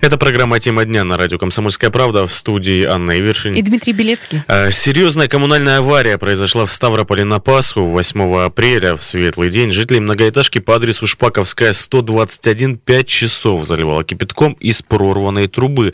Это программа «Тема дня» на радио «Комсомольская правда» в студии Анна Ивершин. И Дмитрий Белецкий. А, серьезная коммунальная авария произошла в Ставрополе на Пасху 8 апреля в светлый день. Жители многоэтажки по адресу Шпаковская 121 5 часов заливала кипятком из прорванной трубы.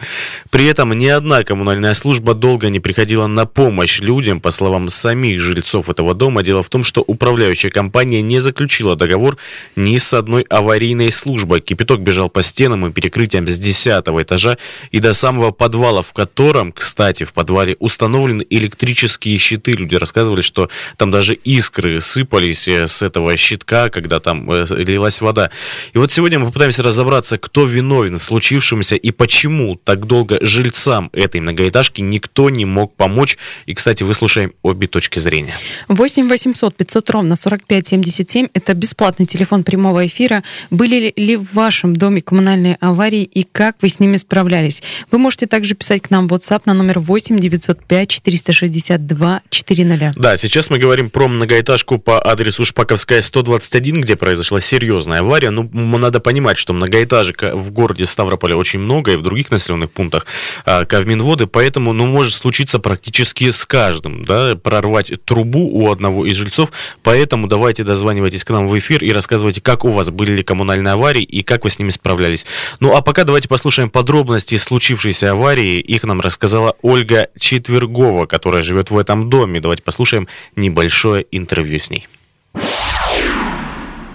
При этом ни одна коммунальная служба долго не приходила на помощь людям. По словам самих жильцов этого дома, дело в том, что управляющая компания не заключила договор ни с одной аварийной службой. Кипяток бежал по стенам и перекрытиям с 10 десятого этажа и до самого подвала, в котором, кстати, в подвале установлены электрические щиты. Люди рассказывали, что там даже искры сыпались э, с этого щитка, когда там э, лилась вода. И вот сегодня мы попытаемся разобраться, кто виновен в случившемся и почему так долго жильцам этой многоэтажки никто не мог помочь. И, кстати, выслушаем обе точки зрения. 8 800 500 ровно 45 77 – это бесплатный телефон прямого эфира. Были ли в вашем доме коммунальные аварии и как вы вы с ними справлялись. Вы можете также писать к нам в WhatsApp на номер 8 905 462 400. Да, сейчас мы говорим про многоэтажку по адресу Шпаковская 121, где произошла серьезная авария. Ну, надо понимать, что многоэтажек в городе Ставрополе очень много, и в других населенных пунктах а, Кавминводы, поэтому, ну, может случиться практически с каждым, да, прорвать трубу у одного из жильцов, поэтому давайте дозванивайтесь к нам в эфир и рассказывайте, как у вас были ли коммунальные аварии и как вы с ними справлялись. Ну, а пока давайте послушаем послушаем подробности случившейся аварии. Их нам рассказала Ольга Четвергова, которая живет в этом доме. Давайте послушаем небольшое интервью с ней.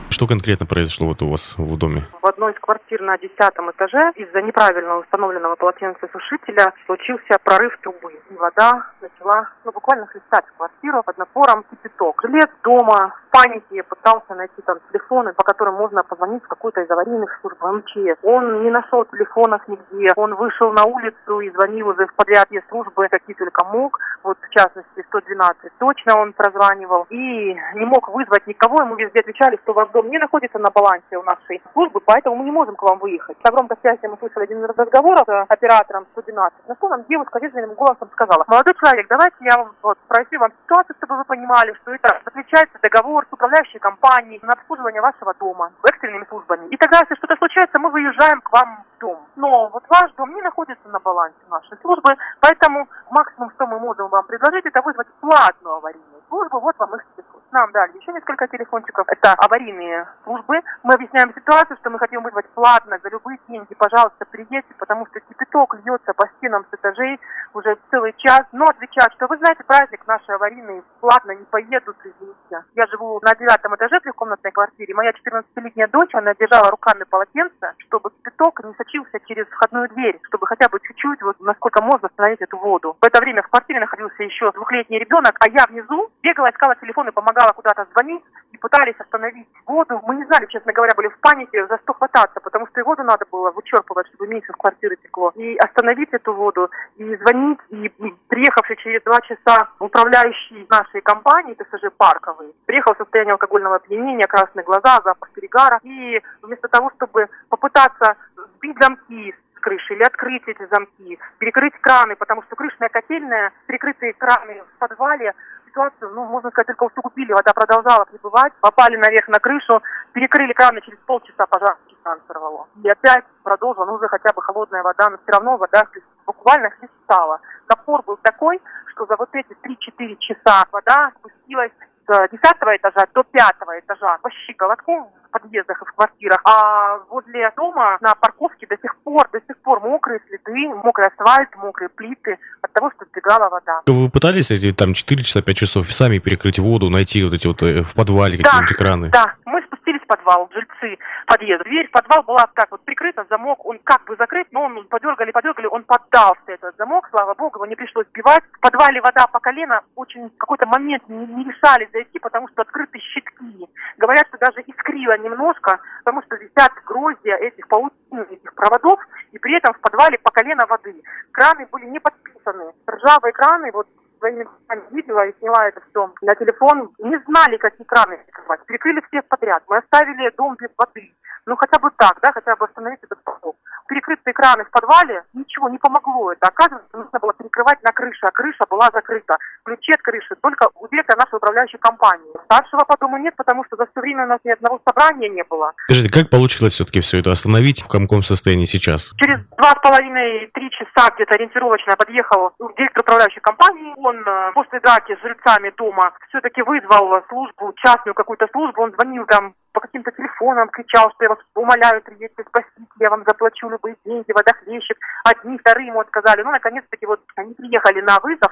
Что конкретно произошло вот у вас в доме? В одной из квартир на десятом этаже из-за неправильно установленного полотенцесушителя случился прорыв трубы. И вода начала ну, буквально хлестать квартиру под напором кипяток. Жилец дома панике пытался найти там телефоны, по которым можно позвонить в какую-то из аварийных служб МЧС. Он не нашел телефонов нигде. Он вышел на улицу и звонил уже в подрядные службы, какие только мог. Вот в частности 112 точно он прозванивал. И не мог вызвать никого. Ему везде отвечали, что ваш дом не находится на балансе у нашей службы, поэтому мы не можем к вам выехать. На громкой связи мы слышали один из разговоров с оператором 112. На что нам девушка вежливым голосом сказала, молодой человек, давайте я вам вот, спросил вам ситуацию, чтобы вы понимали, что это заключается договор с управляющей компанией на обслуживание вашего дома экстренными службами. И тогда, если что-то случается, мы выезжаем к вам в дом. Но вот ваш дом не находится на балансе нашей службы, поэтому максимум, что мы можем вам предложить, это вызвать платную аварийную службу. Вот вам их телефон. Нам дали еще несколько телефончиков. Это аварийные службы. Мы объясняем ситуацию, что мы хотим вызвать платно за любые деньги. Пожалуйста, приедьте, потому что кипяток льется по стенам с этажей уже целый час. Но отвечают, что вы знаете, праздник наши аварийные платно не поедут, извините. Я живу на девятом этаже трехкомнатной квартире. Моя 14-летняя дочь, она держала руками полотенце, чтобы кипяток не сочился через входную дверь, чтобы хотя бы чуть-чуть, вот насколько можно остановить эту воду. В это время в квартире находился еще двухлетний ребенок, а я внизу бегала, искала телефон и помогала куда-то звонить и пытались остановить воду мы не знали, честно говоря, были в панике, за что хвататься, потому что и воду надо было вычерпывать, чтобы меньше в квартиры текло. И остановить эту воду, и звонить, и приехавший через два часа управляющий нашей компании, ТСЖ Парковый, приехал в состоянии алкогольного опьянения, красные глаза, запах перегара. И вместо того, чтобы попытаться сбить замки, крыши или открыть эти замки, перекрыть краны, потому что крышная котельная, перекрытые краны в подвале ситуацию, ну, можно сказать, только усугубили. Вода продолжала прибывать, попали наверх на крышу, перекрыли краны, через полчаса пожар кран сорвало. И опять продолжила, ну, уже хотя бы холодная вода, но все равно вода буквально хлестала. Напор был такой, что за вот эти 3-4 часа вода спустилась с 10 этажа до 5 этажа по щиколотку в подъездах и в квартирах. А возле дома на парковке до сих пор, до сих пор мокрые следы, мокрый асфальт, мокрые плиты от того, что сбегала вода. Вы пытались эти там 4 часа, 5 часов сами перекрыть воду, найти вот эти вот э, в подвале какие-нибудь экраны? Да, мы спустились в подвал, жильцы подъезда. Дверь в подвал была так вот прикрыта, замок, он как бы закрыт, но он подергали, подергали, он поддался этот замок, слава богу, его не пришлось сбивать. В подвале вода по колено, очень какой-то момент не, не решались зайти, потому что открыты щитки. Говорят, что даже искрило немножко, потому что висят гроздья этих паутин, этих проводов, и при этом в подвале по колено воды. Краны были не подписаны. Ржавые краны, вот своими глазами видела и сняла это все на телефон. Не знали, какие краны закрывать. Перекрыли всех подряд. Мы оставили дом без воды. Ну, хотя бы так, да, хотя бы остановить этот поток. перекрытые краны в подвале, ничего не помогло это. Оказывается, нужно было перекрывать на крыше, а крыша была закрыта. Ключи от крыши только у директора нашей управляющей компании. Старшего по дому нет, потому что за все время у нас ни одного собрания не было. Скажите, как получилось все-таки все это остановить? В каком состоянии сейчас? Через два с половиной-три часа где-то ориентировочно подъехал директор управляющей компании. Он э, после драки с жильцами дома все-таки вызвал службу, частную какую-то службу. Он звонил там по каким-то телефонам, кричал, что я вас умоляю, приедьте, спасите, я вам заплачу любые деньги, водохлещик. Одни, вторые ему отказали. Ну, наконец-таки, вот они приехали на вызов,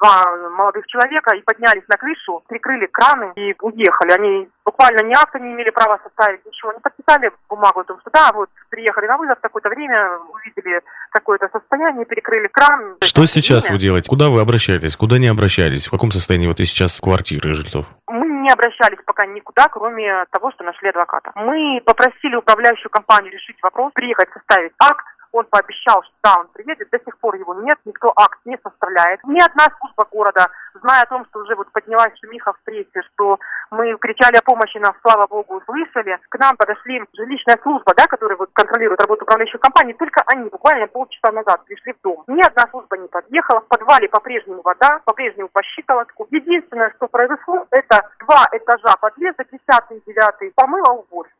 два молодых человека и поднялись на крышу, прикрыли краны и уехали. Они буквально ни акта не имели права составить, ничего. Не подписали бумагу о том, что да, вот приехали на вызов в такое-то время, увидели какое-то состояние, перекрыли кран. Что сейчас время. вы делаете? Куда вы обращаетесь? Куда не обращались? В каком состоянии вот и сейчас квартиры жильцов? Мы не обращались пока никуда, кроме того, что нашли адвоката. Мы попросили управляющую компанию решить вопрос, приехать составить акт, он пообещал, что да, он приедет, до сих пор его нет, никто акт не составляет. Ни одна служба города, зная о том, что уже вот поднялась шумиха в прессе, что мы кричали о помощи, нам, слава богу, услышали, к нам подошли жилищная служба, да, которая вот контролирует работу управляющей компании, только они буквально полчаса назад пришли в дом. Ни одна служба не подъехала, в подвале по-прежнему вода, по-прежнему по щиколотку. Единственное, что произошло, это два этажа подлеза, десятый и девятый, помыла уборщица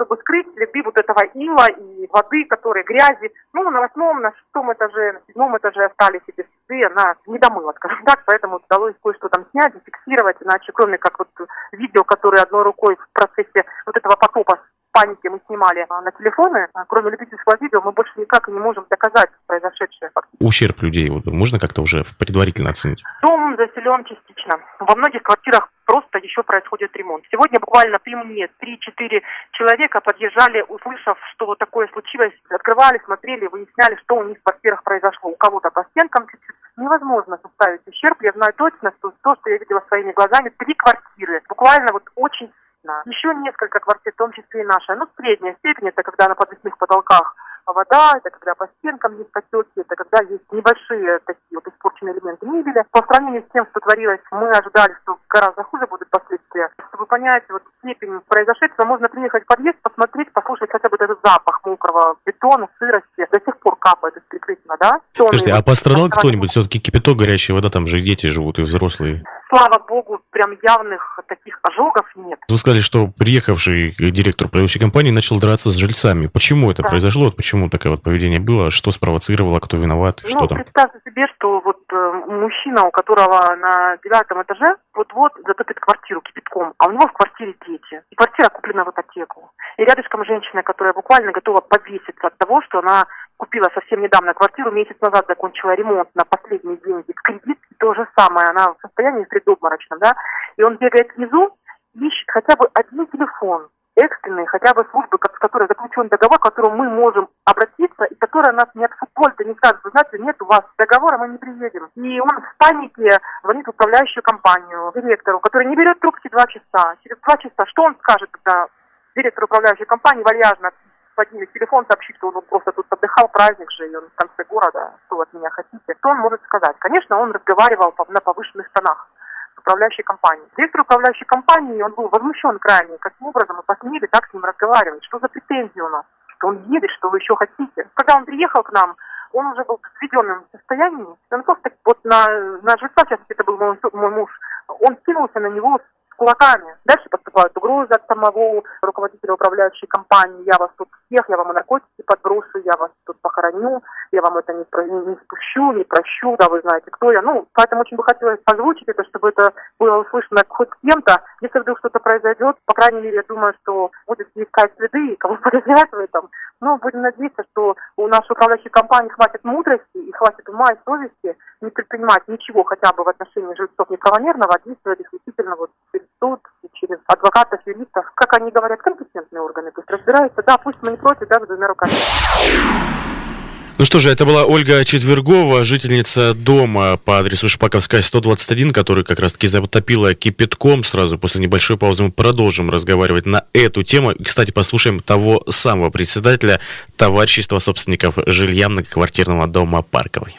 чтобы скрыть следы вот этого ила и воды, которые грязи. Ну, на восьмом, на шестом этаже, на седьмом этаже остались эти следы, она не домыла, скажем так, поэтому удалось кое-что там снять, зафиксировать, иначе кроме как вот видео, которое одной рукой в процессе вот этого потопа паники мы снимали на телефоны, а кроме любительского видео, мы больше никак не можем доказать произошедшее. Ущерб людей вот, можно как-то уже предварительно оценить? Дом заселен частично. Во многих квартирах просто еще происходит ремонт. Сегодня буквально при мне 3-4 человека подъезжали, услышав, что вот такое случилось, открывали, смотрели, выясняли, что у них в квартирах произошло. У кого-то по стенкам чуть-чуть. Невозможно составить ущерб. Я знаю точно, что то, что я видела своими глазами, три квартиры. Буквально вот очень еще несколько квартир, том числе и наша. Ну, средняя степень, это когда на подвесных потолках вода, это когда по стенкам есть потеки, это когда есть небольшие такие вот испорченные элементы мебели. По сравнению с тем, что творилось, мы ожидали, что гораздо хуже будут последствия. Чтобы понять вот степень произошедшего, можно приехать в подъезд, посмотреть, послушать хотя бы этот запах мокрого бетона, сырости. Пор капает прикрытия, да? Подожди, а пострадал кто-нибудь? Все-таки кипяток, горячая вода, там же дети живут и взрослые. Слава богу, прям явных таких ожогов нет. Вы сказали, что приехавший директор управляющей компании начал драться с жильцами. Почему это да. произошло? Почему такое вот поведение было? Что спровоцировало? Кто виноват? Ну, что там? представьте себе, что вот э, мужчина, у которого на девятом этаже вот-вот затопит квартиру кипятком, а у него в квартире дети. И квартира куплена в ипотеку. И рядышком женщина, которая буквально готова повеситься от того, что она купила совсем недавно квартиру, месяц назад закончила ремонт на последние деньги, кредит, то же самое, она в состоянии предобморочном, да, и он бегает внизу, ищет хотя бы один телефон, экстренный, хотя бы службы, с которой заключен договор, к которому мы можем обратиться, и которая нас не отфутболит не скажет, вы знаете, нет у вас договора, мы не приедем. И он в панике звонит в управляющую компанию, директору, который не берет трубки два часа. Через два часа что он скажет, когда директор управляющей компании вальяжно поднимет телефон, сообщит, что он просто тут отдыхал, праздник же, и он в конце города, что от меня хотите, что он может сказать? Конечно, он разговаривал на повышенных тонах управляющей компанией. Директор управляющей компании, он был возмущен крайне, каким образом мы посмели так с ним разговаривать, что за претензии у нас, что он едет, что вы еще хотите. Когда он приехал к нам, он уже был в сведенном состоянии, он просто вот на, на жильца, сейчас это был мой, мой муж, он кинулся на него кулаками. Дальше поступают угрозы от самого руководителя управляющей компании. Я вас тут всех, я вам наркотики подброшу, я вас тут похороню, я вам это не, не, не спущу, не прощу, да, вы знаете, кто я. Ну, поэтому очень бы хотелось озвучить это, чтобы это было услышано хоть кем-то. Если вдруг что-то произойдет, по крайней мере, я думаю, что будет искать следы, кого подозревать в этом. Но будем надеяться, что у нашей управляющей компании хватит мудрости и хватит ума и совести не предпринимать ничего хотя бы в отношении жильцов неправомерного, а действовать исключительно вот суд, через адвокатов, юристов, как они говорят, компетентные органы, пусть разбираются, да, пусть мы не против, да, двумя руками. Ну что же, это была Ольга Четвергова, жительница дома по адресу Шпаковская, 121, который как раз-таки затопила кипятком. Сразу после небольшой паузы мы продолжим разговаривать на эту тему. Кстати, послушаем того самого председателя товарищества собственников жилья многоквартирного дома Парковой.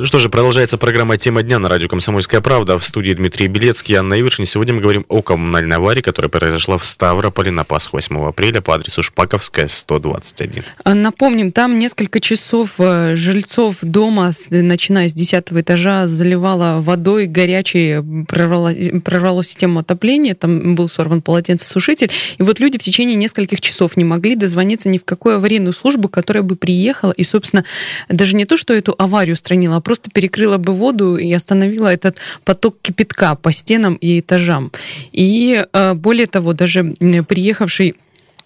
Что же, продолжается программа «Тема дня» на радио «Комсомольская правда». В студии Дмитрий Белецкий и Анна Ивершин. Сегодня мы говорим о коммунальной аварии, которая произошла в Ставрополе на Пасху 8 апреля по адресу Шпаковская, 121. Напомним, там несколько часов э, жильцов дома, начиная с 10 этажа, заливало водой горячей, прорвало, прорвало систему отопления, там был сорван полотенцесушитель. И вот люди в течение нескольких часов не могли дозвониться ни в какую аварийную службу, которая бы приехала и, собственно, даже не то, что эту аварию устранила, просто перекрыла бы воду и остановила этот поток кипятка по стенам и этажам. И э, более того, даже приехавший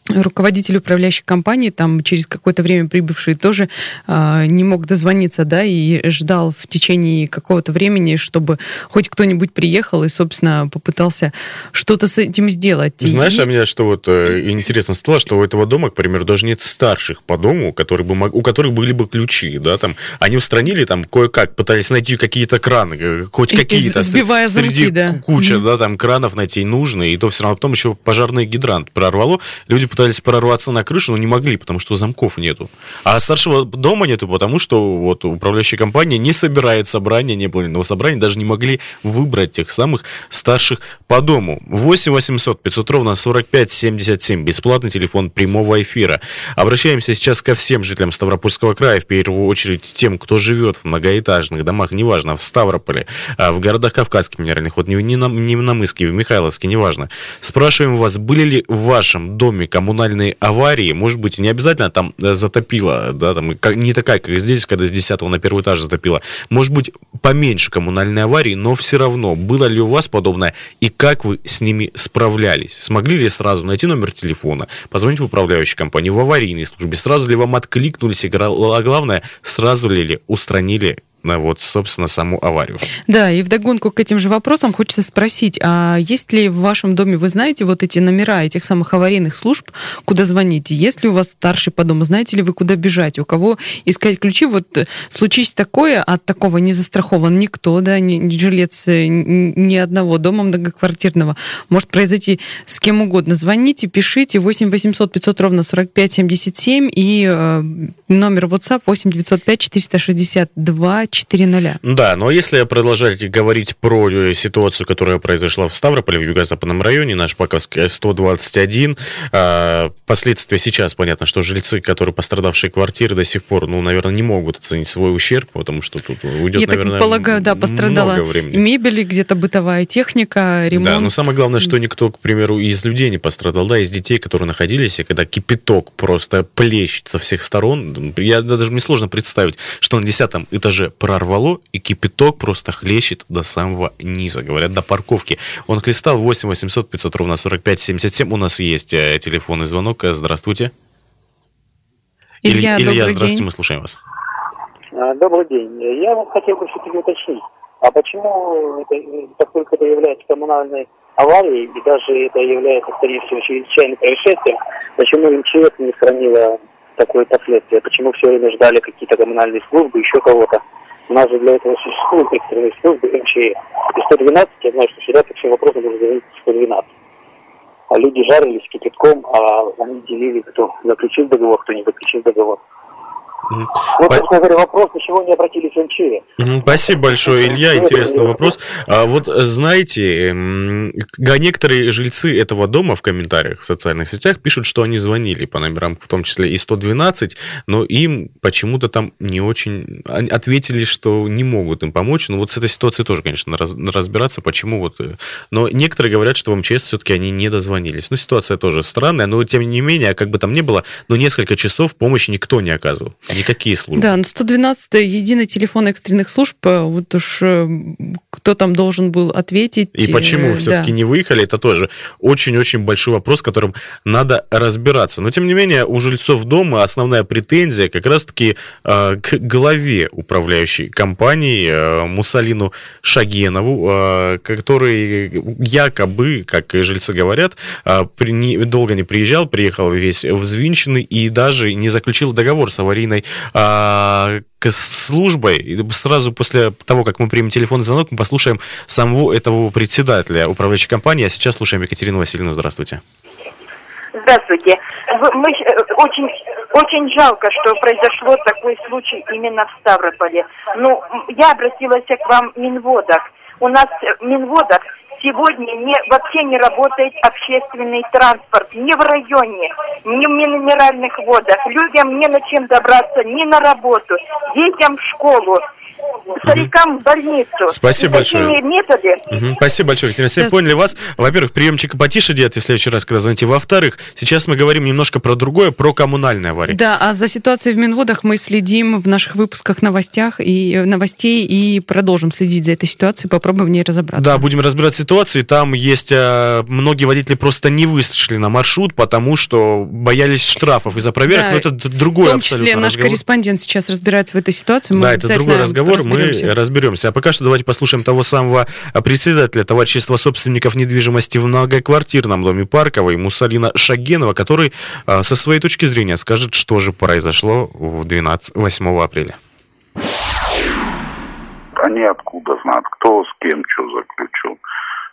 руководитель управляющей компании, там через какое-то время прибывший, тоже э, не мог дозвониться, да, и ждал в течение какого-то времени, чтобы хоть кто-нибудь приехал и, собственно, попытался что-то с этим сделать. Знаешь, и... а мне что вот э, интересно стало, что у этого дома, к примеру, даже нет старших по дому, которые бы, у которых были бы ключи, да, там, они устранили там кое-как, пытались найти какие-то краны, э, хоть какие-то. Сбивая среди замки, да. куча, mm-hmm. да, там кранов найти нужные, и то все равно потом еще пожарный гидрант прорвало, люди пытались прорваться на крышу, но не могли, потому что замков нету. А старшего дома нету, потому что вот управляющая компания не собирает собрания, не ни собрания, даже не могли выбрать тех самых старших по дому. 8 800 500 ровно 45 77, бесплатный телефон прямого эфира. Обращаемся сейчас ко всем жителям Ставропольского края, в первую очередь тем, кто живет в многоэтажных домах, неважно, в Ставрополе, а в городах Кавказских минеральных, вот не, на, не на Мыске, в Михайловске, неважно. Спрашиваем вас, были ли в вашем доме коммунальные аварии, может быть, не обязательно там э, затопило, да, там не такая, как здесь, когда с 10 на первый этаж затопило, может быть, поменьше коммунальной аварии, но все равно, было ли у вас подобное и как вы с ними справлялись? Смогли ли сразу найти номер телефона, позвонить в управляющую компанию, в аварийной службе, сразу ли вам откликнулись, а главное, сразу ли устранили на вот, собственно, саму аварию. Да, и вдогонку к этим же вопросам хочется спросить, а есть ли в вашем доме, вы знаете вот эти номера этих самых аварийных служб, куда звоните? Есть ли у вас старший по дому? Знаете ли вы, куда бежать? У кого искать ключи? Вот э, случись такое, от такого не застрахован никто, да, ни, ни жилец э, ни одного дома многоквартирного. Может произойти с кем угодно. Звоните, пишите 8 800 500 ровно 45 77 и э, номер WhatsApp 8 905 462 4.0. Да, но если продолжать говорить про э, ситуацию, которая произошла в Ставрополе, в юго-западном районе, наш Паковская 121, э, последствия сейчас понятно, что жильцы, которые пострадавшие квартиры, до сих пор, ну, наверное, не могут оценить свой ущерб, потому что тут уйдет, Я наверное, так полагаю, да, пострадала мебель, где-то бытовая техника, ремонт. Да, но самое главное, что никто, к примеру, из людей не пострадал, да, из детей, которые находились, и когда кипяток просто плещет со всех сторон, я даже мне сложно представить, что на десятом этаже прорвало, и кипяток просто хлещет до самого низа, говорят, до парковки. Он хлестал 8 800 500 ровно 45 77. У нас есть э, телефонный звонок. Здравствуйте. Илья, Илья здравствуйте, день. мы слушаем вас. А, добрый день. Я вот хотел бы все-таки уточнить, а почему, это, поскольку это является коммунальной аварией, и даже это является, скорее всего, чрезвычайным происшествием, почему МЧС не хранила такое последствие? Почему все время ждали какие-то коммунальные службы, еще кого-то? У нас же для этого существуют экстренные службы МЧС. И 112, я знаю, что всегда по всем вопросам нужно звонить 112. А люди жарились кипятком, а они делили, кто заключил договор, кто не заключил договор. Ну, собственно говоря, вопрос, почему не обратились в МЧС. Спасибо большое, Илья. Интересный вопрос. А вот знаете, некоторые жильцы этого дома в комментариях в социальных сетях пишут, что они звонили по номерам, в том числе и 112, но им почему-то там не очень ответили, что не могут им помочь. Ну вот с этой ситуацией тоже, конечно, разбираться, почему вот. Э, но некоторые говорят, что в МЧС все-таки они не дозвонились. Ну, ситуация тоже странная, но тем не менее, как бы там ни было, но несколько часов помощи никто не оказывал. Никакие службы. Да, но 112 единый телефон экстренных служб, э, вот уж э, кто там должен был ответить. И почему все-таки да. не выехали, это тоже очень-очень большой вопрос, которым надо разбираться. Но, тем не менее, у жильцов дома основная претензия как раз-таки э, к главе управляющей компании э, Мусалину Шагенову, э, который якобы, как жильцы говорят, э, при, не, долго не приезжал, приехал весь взвинченный и даже не заключил договор с аварийной а, службой. Сразу после того, как мы примем телефонный звонок, мы послушаем самого этого председателя управляющей компании. А сейчас слушаем Екатерину Васильевну. Здравствуйте. Здравствуйте. Мы, э, очень, очень жалко, что произошло такой случай именно в Ставрополе. Ну, я обратилась к вам в Минводах. У нас в Минводах сегодня не, вообще не работает общественный транспорт ни в районе, ни в минеральных водах. Людям не на чем добраться ни на работу, детям в школу старикам в больницу. Спасибо большое. методы. Угу. Спасибо большое, Екатерина Алексеевна. Поняли вас. Во-первых, приемчик потише делайте в следующий раз, когда звоните. Во-вторых, сейчас мы говорим немножко про другое, про коммунальные аварии. Да, а за ситуацией в Минводах мы следим в наших выпусках новостях и э, новостей и продолжим следить за этой ситуацией, попробуем в ней разобраться. Да, будем разбирать ситуации. Там есть а, многие водители просто не вышли на маршрут, потому что боялись штрафов из-за проверок, да, но это другой В том числе наш разговор. корреспондент сейчас разбирается в этой ситуации. Мы да, это другой разговор, мы разберемся. А пока что давайте послушаем того самого председателя товарищества собственников недвижимости в многоквартирном доме Парковой Мусалина Шагенова, который а, со своей точки зрения скажет, что же произошло в 12, 8 апреля. Они откуда знают, кто с кем что заключил.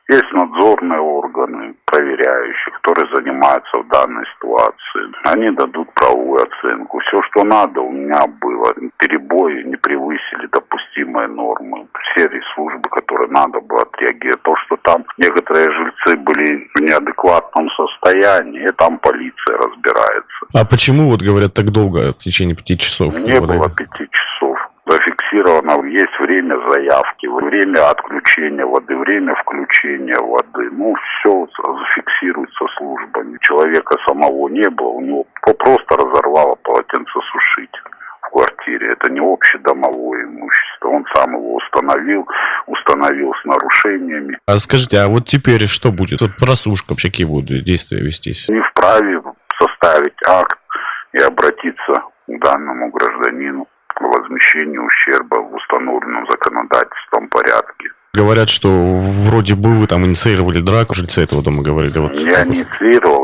Есть надзорные органы, проверяющие, которые занимаются в данной ситуации. Они дадут правовую оценку. Все, что надо, у меня было. Перебои не превысили допустимые нормы. Все службы, которые надо было отреагировать. То, что там некоторые жильцы были в неадекватном состоянии, там полиция разбирается. А почему, вот говорят, так долго, в течение пяти часов? Не было пяти часов зафиксировано, есть время заявки, время отключения воды, время включения воды. Ну, все зафиксируется службами. Человека самого не было, у него просто разорвало полотенцесушитель в квартире. Это не общедомовое имущество. Он сам его установил, установил с нарушениями. А скажите, а вот теперь что будет? Просушка вообще какие будут действия вестись? Не вправе составить акт и обратиться к данному гражданину возмещения ущерба в установленном законодательством порядке. Говорят, что вроде бы вы там инициировали драку, жильцы этого дома говорили. Вот. Я инициировал,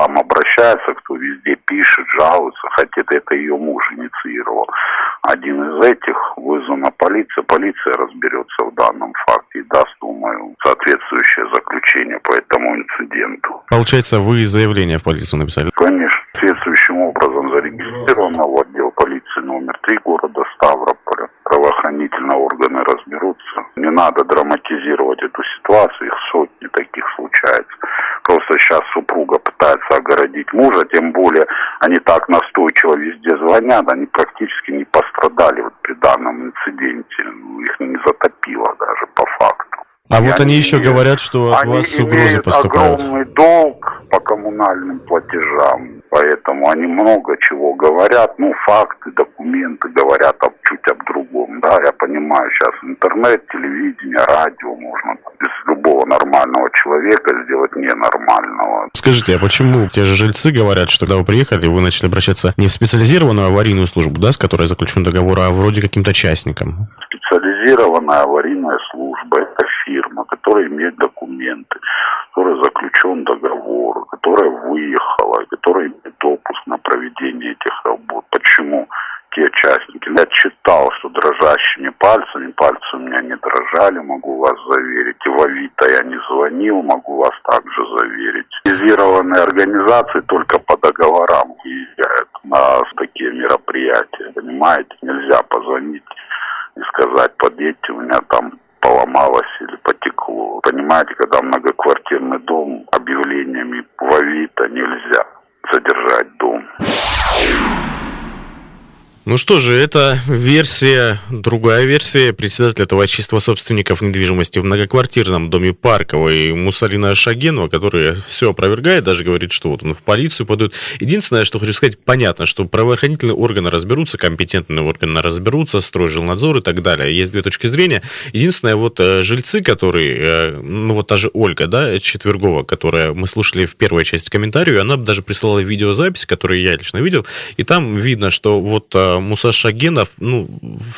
вам обращается, кто везде пишет, жалуется, хотя это ее муж инициировал. Один из этих вызвана полиция, полиция разберется в данном факте и даст, думаю, соответствующее заключение по этому инциденту. Получается, вы заявление в полицию написали? Конечно, соответствующим образом зарегистрировано в отдел полиции номер три города Ставрополя. Правоохранительные органы разберутся. Не надо драматизировать эту ситуацию, их сотни таких случается. Просто сейчас супруга пытается огородить мужа, тем более они так настойчиво везде звонят, они практически не пострадали вот при данном инциденте. Ну, их не затопило даже по факту. А и вот они, они еще говорят, что от вас угрозы поступают. огромный долг по коммунальным платежам, поэтому они много чего говорят, ну, факты, документы говорят об, чуть об другом, да, я понимаю, сейчас интернет, телевидение, радио, можно из любого нормального человека сделать ненормального. Скажите, а почему те же жильцы говорят, что когда вы приехали, вы начали обращаться не в специализированную аварийную службу, да, с которой заключен договор, а вроде каким-то частникам? Специализированная аварийная служба, это фирма, которая имеет документы, которая заключен договор, которая выехала, которая имеет допуск на проведение этих работ. Почему те участники? Я читал, что дрожащими пальцами, пальцы у меня не дрожали, могу вас заверить. И в Авито я не звонил, могу вас также заверить. Специализированные организации только по договорам выезжают на такие мероприятия, понимаете? Нельзя позвонить и сказать, подъедьте, у меня там поломалось или потекло. Понимаете, когда многоквартирный дом объявлениями в Авито нельзя задержать дом. Ну что же, это версия, другая версия председателя товарищества собственников недвижимости в многоквартирном доме Парковой Мусалина Шагенова, который все опровергает, даже говорит, что вот он в полицию подает. Единственное, что хочу сказать, понятно, что правоохранительные органы разберутся, компетентные органы разберутся, стройжилнадзор и так далее. Есть две точки зрения. Единственное, вот э, жильцы, которые, э, ну вот та же Ольга, да, Четвергова, которая мы слушали в первой части комментарию, она даже прислала видеозапись, которую я лично видел, и там видно, что вот э, Муса Шагенов, ну,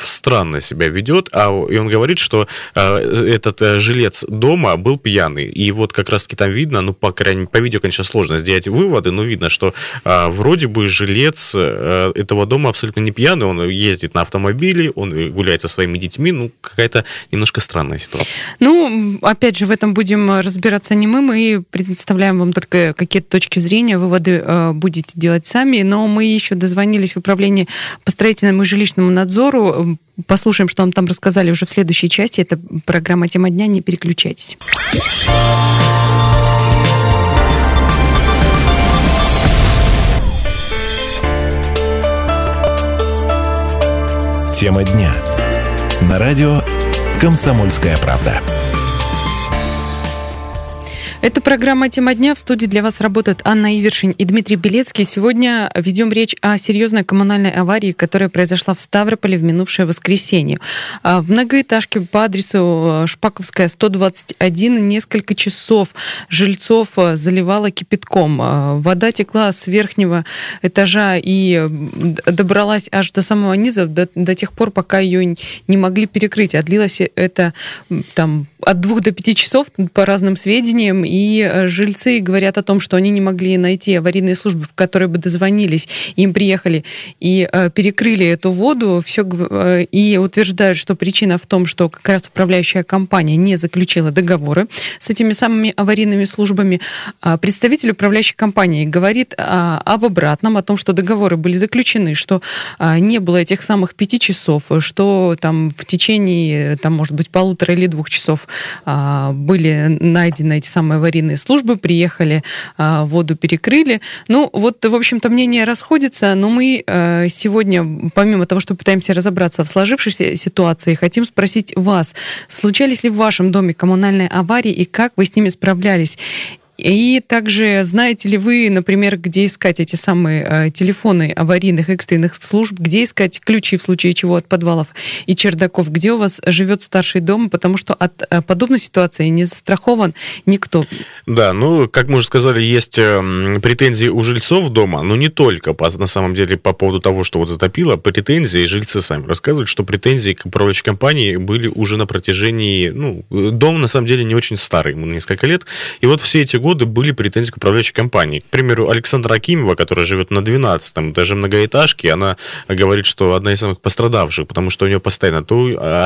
странно себя ведет, а, и он говорит, что э, этот э, жилец дома был пьяный. И вот как раз-таки там видно, ну, по крайней по видео, конечно, сложно сделать выводы, но видно, что э, вроде бы жилец э, этого дома абсолютно не пьяный, он ездит на автомобиле, он гуляет со своими детьми, ну, какая-то немножко странная ситуация. Ну, опять же, в этом будем разбираться не мы, мы представляем вам только какие-то точки зрения, выводы э, будете делать сами, но мы еще дозвонились в управление по строительному и жилищному надзору, послушаем, что вам там рассказали уже в следующей части, это программа «Тема дня», не переключайтесь. Тема дня. На радио «Комсомольская правда». Это программа «Тема дня». В студии для вас работают Анна Ивершин и Дмитрий Белецкий. Сегодня ведем речь о серьезной коммунальной аварии, которая произошла в Ставрополе в минувшее воскресенье. А, в многоэтажке по адресу э, Шпаковская, 121, несколько часов жильцов э, заливала кипятком. А, вода текла с верхнего этажа и добралась аж до самого низа, до, до тех пор, пока ее не могли перекрыть. А длилось это там от двух до пяти часов по разным сведениям, и э, жильцы говорят о том, что они не могли найти аварийные службы, в которые бы дозвонились, им приехали и э, перекрыли эту воду, все, э, и утверждают, что причина в том, что как раз управляющая компания не заключила договоры с этими самыми аварийными службами. А представитель управляющей компании говорит а, об обратном, о том, что договоры были заключены, что а, не было этих самых пяти часов, что там в течение, там, может быть, полутора или двух часов были найдены эти самые аварийные службы, приехали, а, воду перекрыли. Ну, вот, в общем-то, мнения расходятся, но мы а, сегодня, помимо того, что пытаемся разобраться в сложившейся ситуации, хотим спросить вас, случались ли в вашем доме коммунальные аварии и как вы с ними справлялись? И также знаете ли вы, например, где искать эти самые э, телефоны аварийных экстренных служб, где искать ключи в случае чего от подвалов и чердаков, где у вас живет старший дом, потому что от э, подобной ситуации не застрахован никто. Да, ну, как мы уже сказали, есть э, претензии у жильцов дома, но не только, на самом деле, по поводу того, что вот затопило, претензии, жильцы сами рассказывают, что претензии к управляющей компании были уже на протяжении, ну, дом на самом деле не очень старый, ему несколько лет, и вот все эти годы были претензии к управляющей компании. К примеру, Александра Акимова, которая живет на 12-м этаже многоэтажки, она говорит, что одна из самых пострадавших, потому что у нее постоянно то,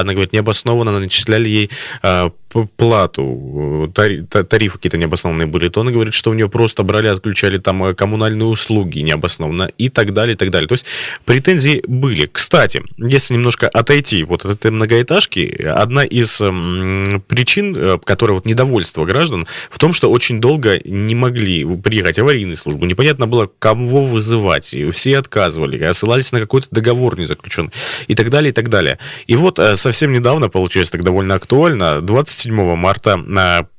она говорит, необоснованно начисляли ей а, плату, тарифы какие-то необоснованные были, то он говорит, что у нее просто брали, отключали там э, коммунальные услуги необоснованно и так далее, и так далее. То есть претензии были. Кстати, если немножко отойти вот от этой многоэтажки, одна из причин, э, которая вот недовольство граждан, в том, что очень долго не могли приехать аварийные службы, непонятно было, кого вызывать, все отказывали, ссылались на какой-то договор не заключен и так далее, и так далее. И вот э, совсем недавно, получилось так довольно актуально, 27 марта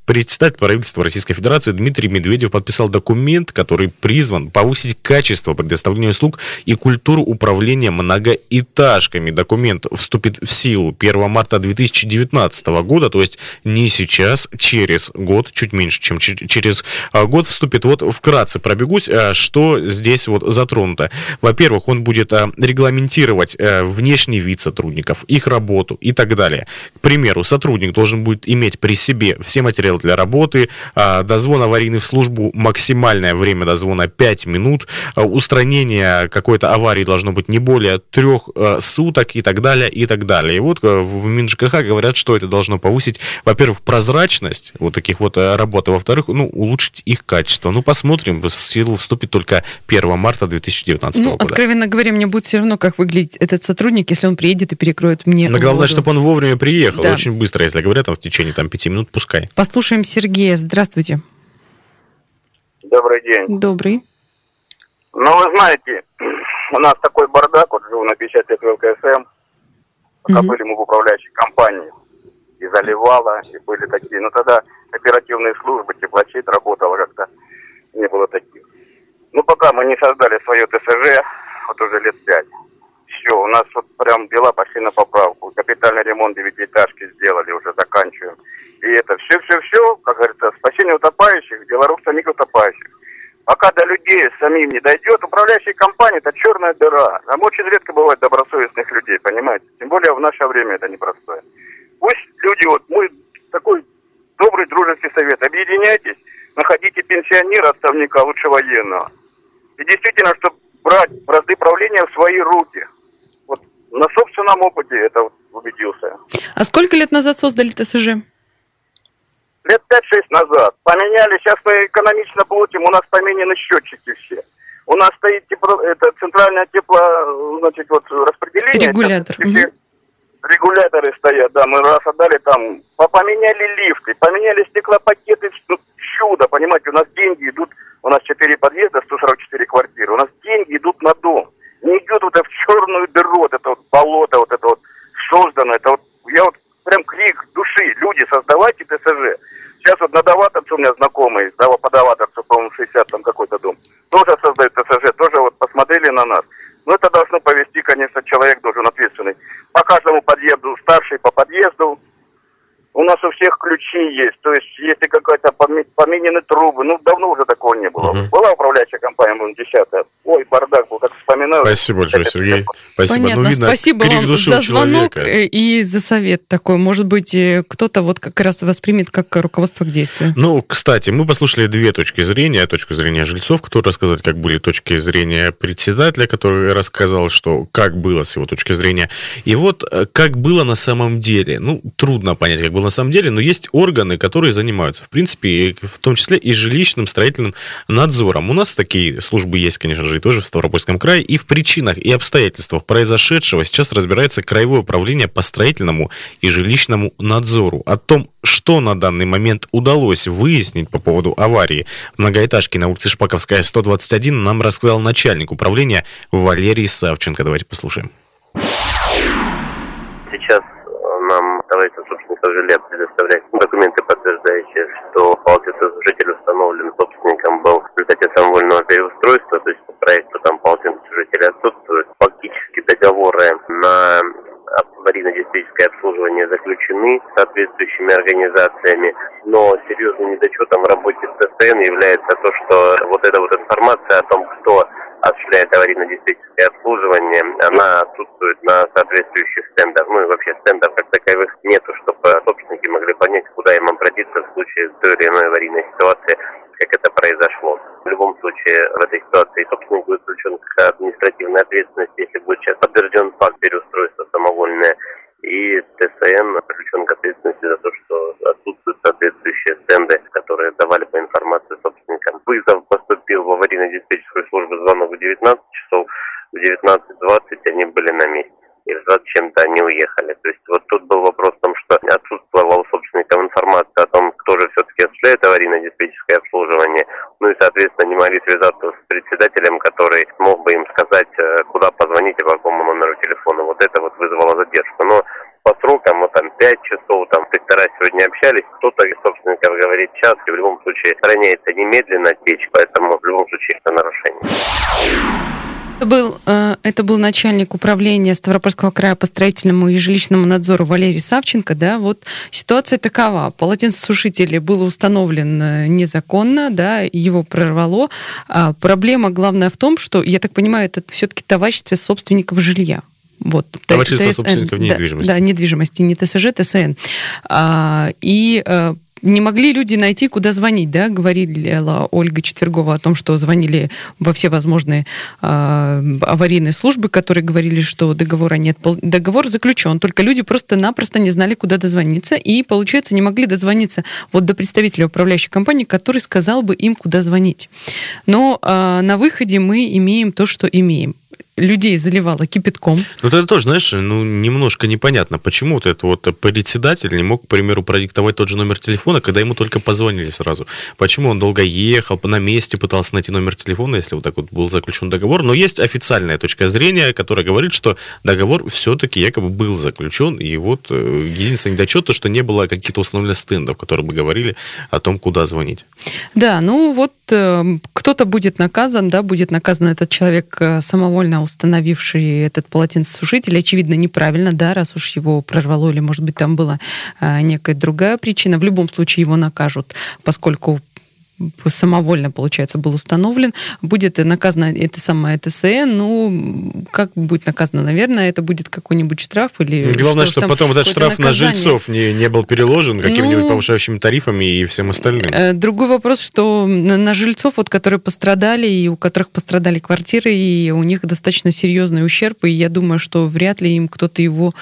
Председатель правительства Российской Федерации Дмитрий Медведев подписал документ, который призван повысить качество предоставления услуг и культуру управления многоэтажками. Документ вступит в силу 1 марта 2019 года, то есть не сейчас, через год, чуть меньше, чем через а, год вступит. Вот вкратце пробегусь, а, что здесь вот затронуто. Во-первых, он будет а, регламентировать внешний вид сотрудников, их работу и так далее. К примеру, сотрудник должен будет иметь при себе все материалы для работы. А, дозвон аварийный в службу, максимальное время дозвона 5 минут. А, устранение какой-то аварии должно быть не более трех а, суток и так далее, и так далее. И вот в МинЖКХ говорят, что это должно повысить, во-первых, прозрачность вот таких вот работ, а во-вторых, ну, улучшить их качество. Ну, посмотрим, в силу вступит только 1 марта 2019 ну, года. откровенно говоря, мне будет все равно, как выглядит этот сотрудник, если он приедет и перекроет мне Но главное, воду. чтобы он вовремя приехал, да. очень быстро, если говорят, там в течение там, 5 минут, пускай. Послушаем Слушаем Сергея. Здравствуйте. Добрый день. Добрый. Ну, вы знаете, у нас такой бардак, вот живу на 50 лет в ЛКСМ, пока mm-hmm. были мы в управляющей компании, и заливала, и были такие. Но тогда оперативные службы, теплочит работала как-то, не было таких. Ну, пока мы не создали свое ТСЖ, вот уже лет пять, все, у нас вот прям дела пошли на поправку. Капитальный ремонт девятиэтажки сделали, уже заканчиваем. И это все-все-все, как говорится, спасение утопающих, дело рук самих утопающих. пока до людей самим не дойдет, управляющая компания – это черная дыра. Там очень редко бывает добросовестных людей, понимаете? Тем более в наше время это непростое. Пусть люди, вот мой такой добрый дружеский совет, объединяйтесь, находите пенсионера, отставника, лучше военного. И действительно, чтобы брать бразды правления в свои руки. На собственном опыте это убедился. А сколько лет назад создали ТСЖ? Лет 5-6 назад. Поменяли, сейчас мы экономично платим, у нас поменены счетчики все. У нас стоит тепло, это центральное тепло, значит, вот распределение. Регулятор. Сейчас, регуляторы стоят, да, мы раз отдали там, поменяли лифты, поменяли стеклопакеты, ну, чудо, понимаете, у нас деньги идут, у нас 4 подъезда, 144 квартиры, у нас деньги идут на дом, не идет вот это в черную дыру, вот это вот болото, вот это вот создано, это вот, я вот прям крик души, люди, создавайте ТСЖ. Сейчас вот на Даваторце у меня знакомый, да, по Даваторцу, по-моему, 60 там какой-то дом, тоже создают ТСЖ, тоже вот посмотрели на нас. Но это должно повести, конечно, человек должен ответственный. По каждому подъезду, старший по подъезду, у нас у всех ключи есть. То есть, если какая-то поменены трубы, ну, давно уже такого не было. Угу. Была управляющая компания, мы 10 Ой, бардак был, как вспоминаю. Спасибо большое, Сергей. Спасибо. Понятно. Ну, видно, Спасибо вам за звонок человека. и за совет такой. Может быть, э, кто-то вот как раз воспримет как руководство к действию. Ну, кстати, мы послушали две точки зрения. Точку зрения жильцов, которые рассказывают, как были точки зрения председателя, который рассказал, что как было с его точки зрения. И вот э, как было на самом деле. Ну, трудно понять, как было на самом деле, но есть органы, которые занимаются, в принципе, в том числе и жилищным строительным надзором. У нас такие службы есть, конечно же, и тоже в Ставропольском крае. И в причинах и обстоятельствах произошедшего сейчас разбирается Краевое управление по строительному и жилищному надзору. О том, что на данный момент удалось выяснить по поводу аварии в многоэтажке на улице Шпаковская, 121, нам рассказал начальник управления Валерий Савченко. Давайте послушаем. Сейчас нам товарищество собственников жилья предоставляет документы, подтверждающие, что полотенцесушитель установлен собственником был в результате самовольного переустройства, то есть по проекту там полотенцесушители отсутствуют. Фактически договоры на аварийно-диспетчерское обслуживание заключены соответствующими организациями, но серьезным недочетом в работе ЦСН является то, что вот эта вот информация о том, кто осуществляет аварийно-диспетчерское обслуживание, она отсутствует на соответствующих стендах. Ну и вообще стендов как таковых нету, чтобы собственники могли понять, куда им обратиться в случае той или иной аварийной ситуации, как это произошло. В любом случае, в этой ситуации собственник будет включен к административной ответственности, если будет сейчас подтвержден факт переустройства самовольное, и ТСН привлечен к ответственности за то, что отсутствуют соответствующие стенды, которые давали по информации собственникам. Вызов поступил в аварийно-диспетчерскую службу звонок в 19 часов, в 19.20 они были на месте. И в 20 чем-то они уехали. То есть вот тут был вопрос в том, что отсутствовала у собственников информация о том, осуществляет аварийно-диспетчерское обслуживание. Ну и, соответственно, не могли связаться с председателем, который мог бы им сказать, э, куда позвонить и по какому номеру телефона. Вот это вот вызвало задержку. Но по срокам, вот там 5 часов, там инспектора сегодня общались, кто-то из собственников говорит час, и в любом случае охраняется немедленно течь, поэтому в любом случае это нарушение. Это был, э, это был начальник управления Ставропольского края по строительному и жилищному надзору Валерий Савченко. Да, вот ситуация такова. Полотенцесушитель был установлен незаконно, да, его прорвало. А проблема главная в том, что, я так понимаю, это все-таки товарищество собственников жилья. Вот, Товарищество ТСН, собственников да, недвижимости. Да, недвижимости, не ТСЖ, ТСН. А, и э, не могли люди найти, куда звонить, да, говорила Ольга Четвергова о том, что звонили во все возможные э, аварийные службы, которые говорили, что договора нет. Договор заключен, только люди просто-напросто не знали, куда дозвониться, и, получается, не могли дозвониться вот до представителя управляющей компании, который сказал бы им, куда звонить. Но э, на выходе мы имеем то, что имеем людей заливало кипятком. Ну, это тоже, знаешь, ну, немножко непонятно, почему вот этот вот председатель не мог, к примеру, продиктовать тот же номер телефона, когда ему только позвонили сразу. Почему он долго ехал, на месте пытался найти номер телефона, если вот так вот был заключен договор. Но есть официальная точка зрения, которая говорит, что договор все-таки якобы был заключен, и вот э, единственный недочет, то, что не было каких-то установленных стендов, которые бы говорили о том, куда звонить. Да, ну вот э, кто-то будет наказан, да, будет наказан этот человек э, самовольно установивший этот полотенцесушитель, очевидно, неправильно, да, раз уж его прорвало, или, может быть, там была а, некая другая причина. В любом случае его накажут, поскольку самовольно, получается, был установлен, будет наказано это самое ТСН, ну, как будет наказано? Наверное, это будет какой-нибудь штраф или Главное, что, чтобы потом этот штраф наказание. на жильцов не, не был переложен какими-нибудь ну, повышающими тарифами и всем остальным. Э, другой вопрос, что на, на жильцов, вот, которые пострадали, и у которых пострадали квартиры, и у них достаточно серьезный ущерб, и я думаю, что вряд ли им кто-то его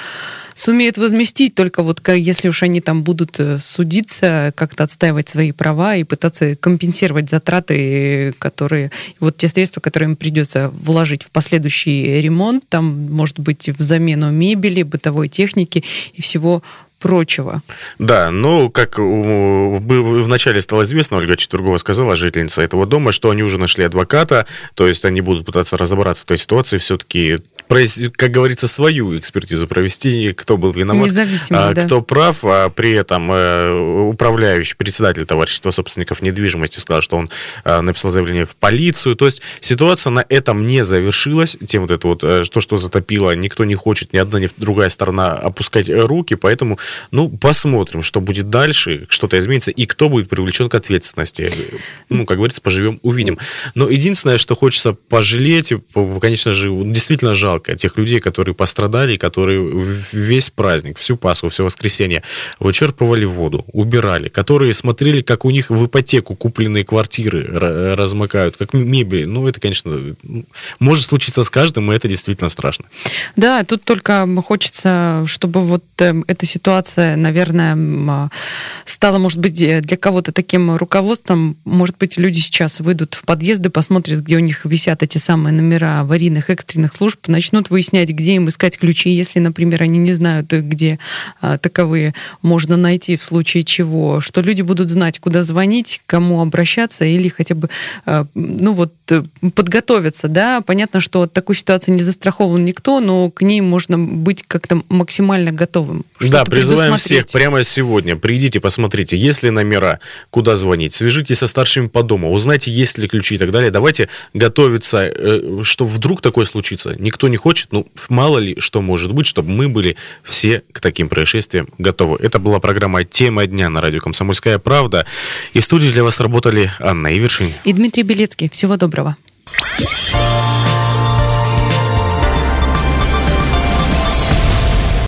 сумеет возместить, только вот если уж они там будут э, судиться, как-то отстаивать свои права и пытаться компенсировать затраты, которые, вот те средства, которые им придется вложить в последующий ремонт, там, может быть, в замену мебели, бытовой техники и всего прочего. Да, ну, как вначале стало известно, Ольга Четвергова сказала, жительница этого дома, что они уже нашли адвоката, то есть они будут пытаться разобраться в той ситуации, все-таки как говорится, свою экспертизу провести, кто был виноват, а, да. кто прав, а при этом э, управляющий председатель товарищества собственников недвижимости сказал, что он э, написал заявление в полицию. То есть ситуация на этом не завершилась. Тем вот это вот, э, то, что затопило, никто не хочет, ни одна, ни другая сторона опускать руки, поэтому, ну, посмотрим, что будет дальше, что-то изменится, и кто будет привлечен к ответственности. Ну, как говорится, поживем, увидим. Но единственное, что хочется пожалеть, конечно же, действительно жалко, жалко тех людей, которые пострадали, которые весь праздник, всю Пасху, все воскресенье вычерпывали воду, убирали, которые смотрели, как у них в ипотеку купленные квартиры размыкают, как мебель. Ну, это, конечно, может случиться с каждым, и это действительно страшно. Да, тут только хочется, чтобы вот эм, эта ситуация, наверное, стала, может быть, для кого-то таким руководством. Может быть, люди сейчас выйдут в подъезды, посмотрят, где у них висят эти самые номера аварийных экстренных служб, начнут выяснять, где им искать ключи, если, например, они не знают, где а, таковые можно найти в случае чего, что люди будут знать, куда звонить, кому обращаться или хотя бы, а, ну вот, э, подготовиться, да. Понятно, что от такой ситуации не застрахован никто, но к ней можно быть как-то максимально готовым. Да, призываем всех прямо сегодня. Придите, посмотрите, есть ли номера, куда звонить, свяжитесь со старшими по дому, узнайте, есть ли ключи и так далее. Давайте готовиться, э, что вдруг такое случится. Никто не не хочет, ну, мало ли что может быть, чтобы мы были все к таким происшествиям готовы. Это была программа «Тема дня» на радио «Комсомольская правда». И в студии для вас работали Анна Ивершин и Дмитрий Белецкий. Всего доброго.